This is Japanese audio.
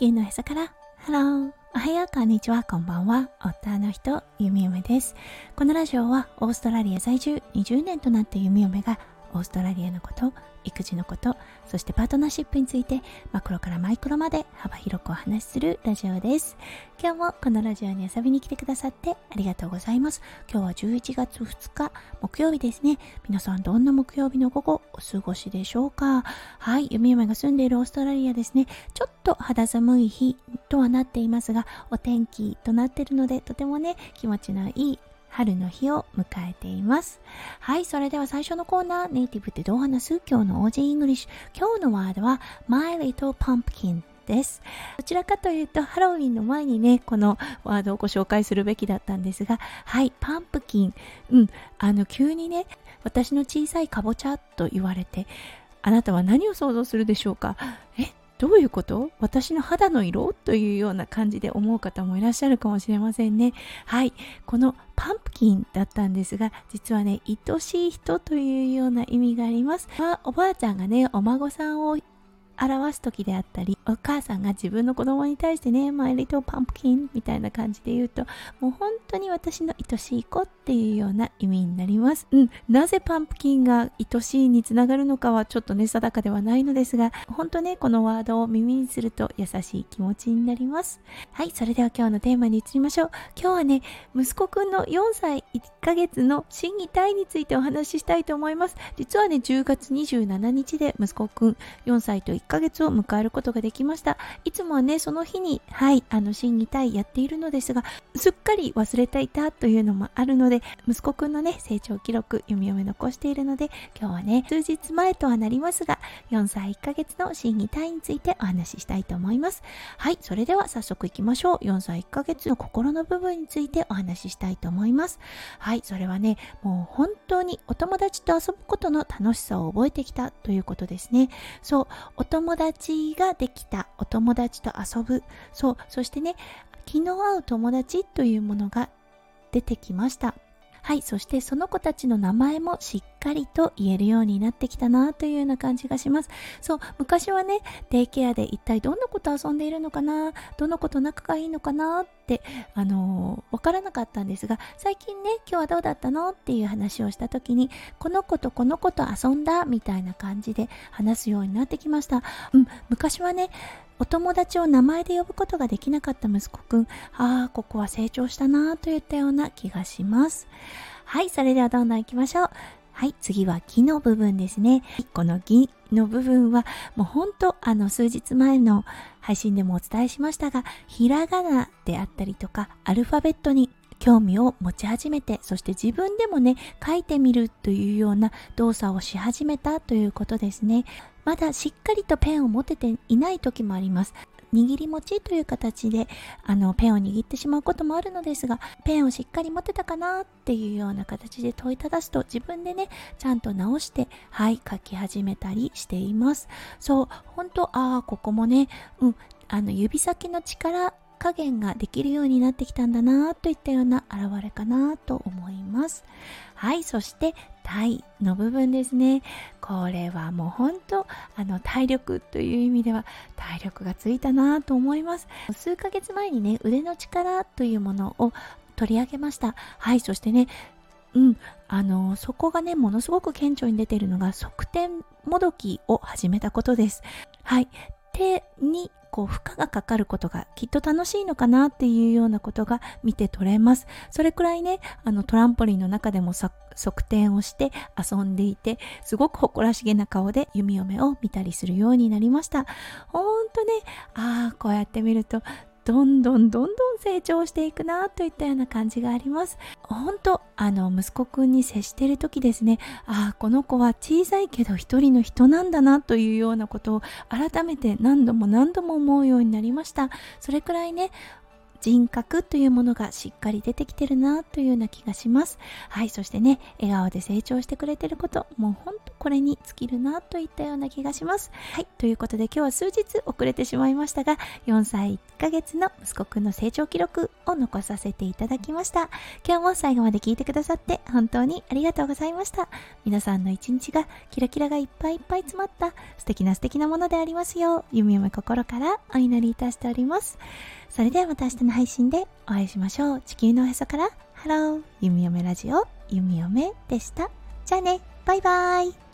球のへからハロー。おはようこんにちは。こんばんは。夫の人ゆみおめです。このラジオはオーストラリア在住20年となったゆみおめがオーストラリアのこと育児のことそしてパートナーシップについてマクロからマイクロまで幅広くお話しするラジオです。今日もこのラジオに遊びに来てくださってありがとうございます。今日は11月2日木曜日ですね。皆さんどんな木曜日の午後お過ごしでしょうか？はい弓嫁が住んでいるオーストラリアですね。ちょっと肌寒い日とはなっていますがお天気となっているのでとてもね気持ちのいい春の日を迎えています。はい、それでは最初のコーナー、ネイティブってどう話す今日の Aussie English。今日のワードは My Little Pumpkin です。どちらかというと、ハロウィンの前にね、このワードをご紹介するべきだったんですが、はい、パンプキン。うん、あの、急にね、私の小さいかぼちゃと言われて、あなたは何を想像するでしょうか？えどういうこと？私の肌の色？というような感じで思う方もいらっしゃるかもしれませんね。はい。このパンプキンだったんですが、実はね、愛しい人というような意味があります。おばあちゃんがね、お孫さんを表す時であったりお母さんが自分の子供に対してね「マイリトパンプキン」みたいな感じで言うともう本当に私の愛しい子っていうような意味になります。うん。なぜパンプキンが愛しいにつながるのかはちょっとね定かではないのですが本当ねこのワードを耳にすると優しい気持ちになります。はいそれでは今日のテーマに移りましょう。今日はね息子くんの4歳ヶ月の心技体についてお話ししたいと思います実はね10月27日で息子くん4歳と1ヶ月を迎えることができました。いつもはね、その日に、はい、あの、審議体やっているのですが、すっかり忘れていたというのもあるので、息子くんのね、成長記録、読み読み残しているので、今日はね、数日前とはなりますが、4歳1ヶ月の審議体についてお話ししたいと思います。はい、それでは早速行きましょう。4歳1ヶ月の心の部分についてお話ししたいと思います。は、はいそれはね、もう本当にお友達と遊ぶことの楽しさを覚えてきたということですね。そう、お友達達ができたお友達と遊ぶそうそしてね気の合う友達というものが出てきましたはい、そしてその子たちの名前もしっかりと言えるようになってきたなというような感じがします。そう、昔はね、デイケアで一体どんな子と遊んでいるのかな、どの子と仲がいいのかなって、あのー、わからなかったんですが、最近ね、今日はどうだったのっていう話をした時に、この子とこの子と遊んだみたいな感じで話すようになってきました。うん、昔はね、お友達を名前で呼ぶことができなかった息子くん、ああ、ここは成長したなといったような気がします。はい、それではどんどん行きましょう。はい、次は木の部分ですね。この木の部分は、もうほんと、あの、数日前の配信でもお伝えしましたが、ひらがなであったりとか、アルファベットに興味を持ち始めて、そして自分でもね、書いてみるというような動作をし始めたということですね。まだしっかりとペンを持てていない時もあります。握り持ちという形であのペンを握ってしまうこともあるのですがペンをしっかり持てたかなっていうような形で問いただすと自分でねちゃんと直してはい書き始めたりしています。そう本当ああここもねうんあの指先の力加減ができるようになってきたんだなといったような表れかなと思います。はい、そして体の部分ですね。これはもう本当あの体力という意味では体力がついたなと思います。数ヶ月前にね、腕の力というものを取り上げました。はい、そしてね、うん、あのそこがねものすごく顕著に出ているのが側転もどきを始めたことです。はい、手にこう負荷がかかることがきっと楽しいのかなっていうようなことが見て取れます。それくらいね、あのトランポリンの中でも側転をして遊んでいて、すごく誇らしげな顔で弓嫁を見たりするようになりました。ほんとね、ああ、こうやって見るとどんどんどんどん成長していくなといったような感じがあります。本当あの息子くんに接してる時ですね、ああこの子は小さいけど一人の人なんだなというようなことを改めて何度も何度も思うようになりました。それくらいね人格というものがしっかり出てきてるなというような気がします。はい、そしてね、笑顔で成長してくれてること、もうほんとこれに尽きるなといったような気がします。はい、ということで今日は数日遅れてしまいましたが、4歳1ヶ月の息子くんの成長記録をを残させていただきました。今日も最後まで聞いてくださって本当にありがとうございました。皆さんの一日がキラキラがいっぱいいっぱい詰まった素敵な素敵なものでありますよう弓嫁心からお祈りいたしております。それではまた明日の配信でお会いしましょう。地球のおへそからハロー。弓嫁ラジオ弓嫁でした。じゃあね。バイバイ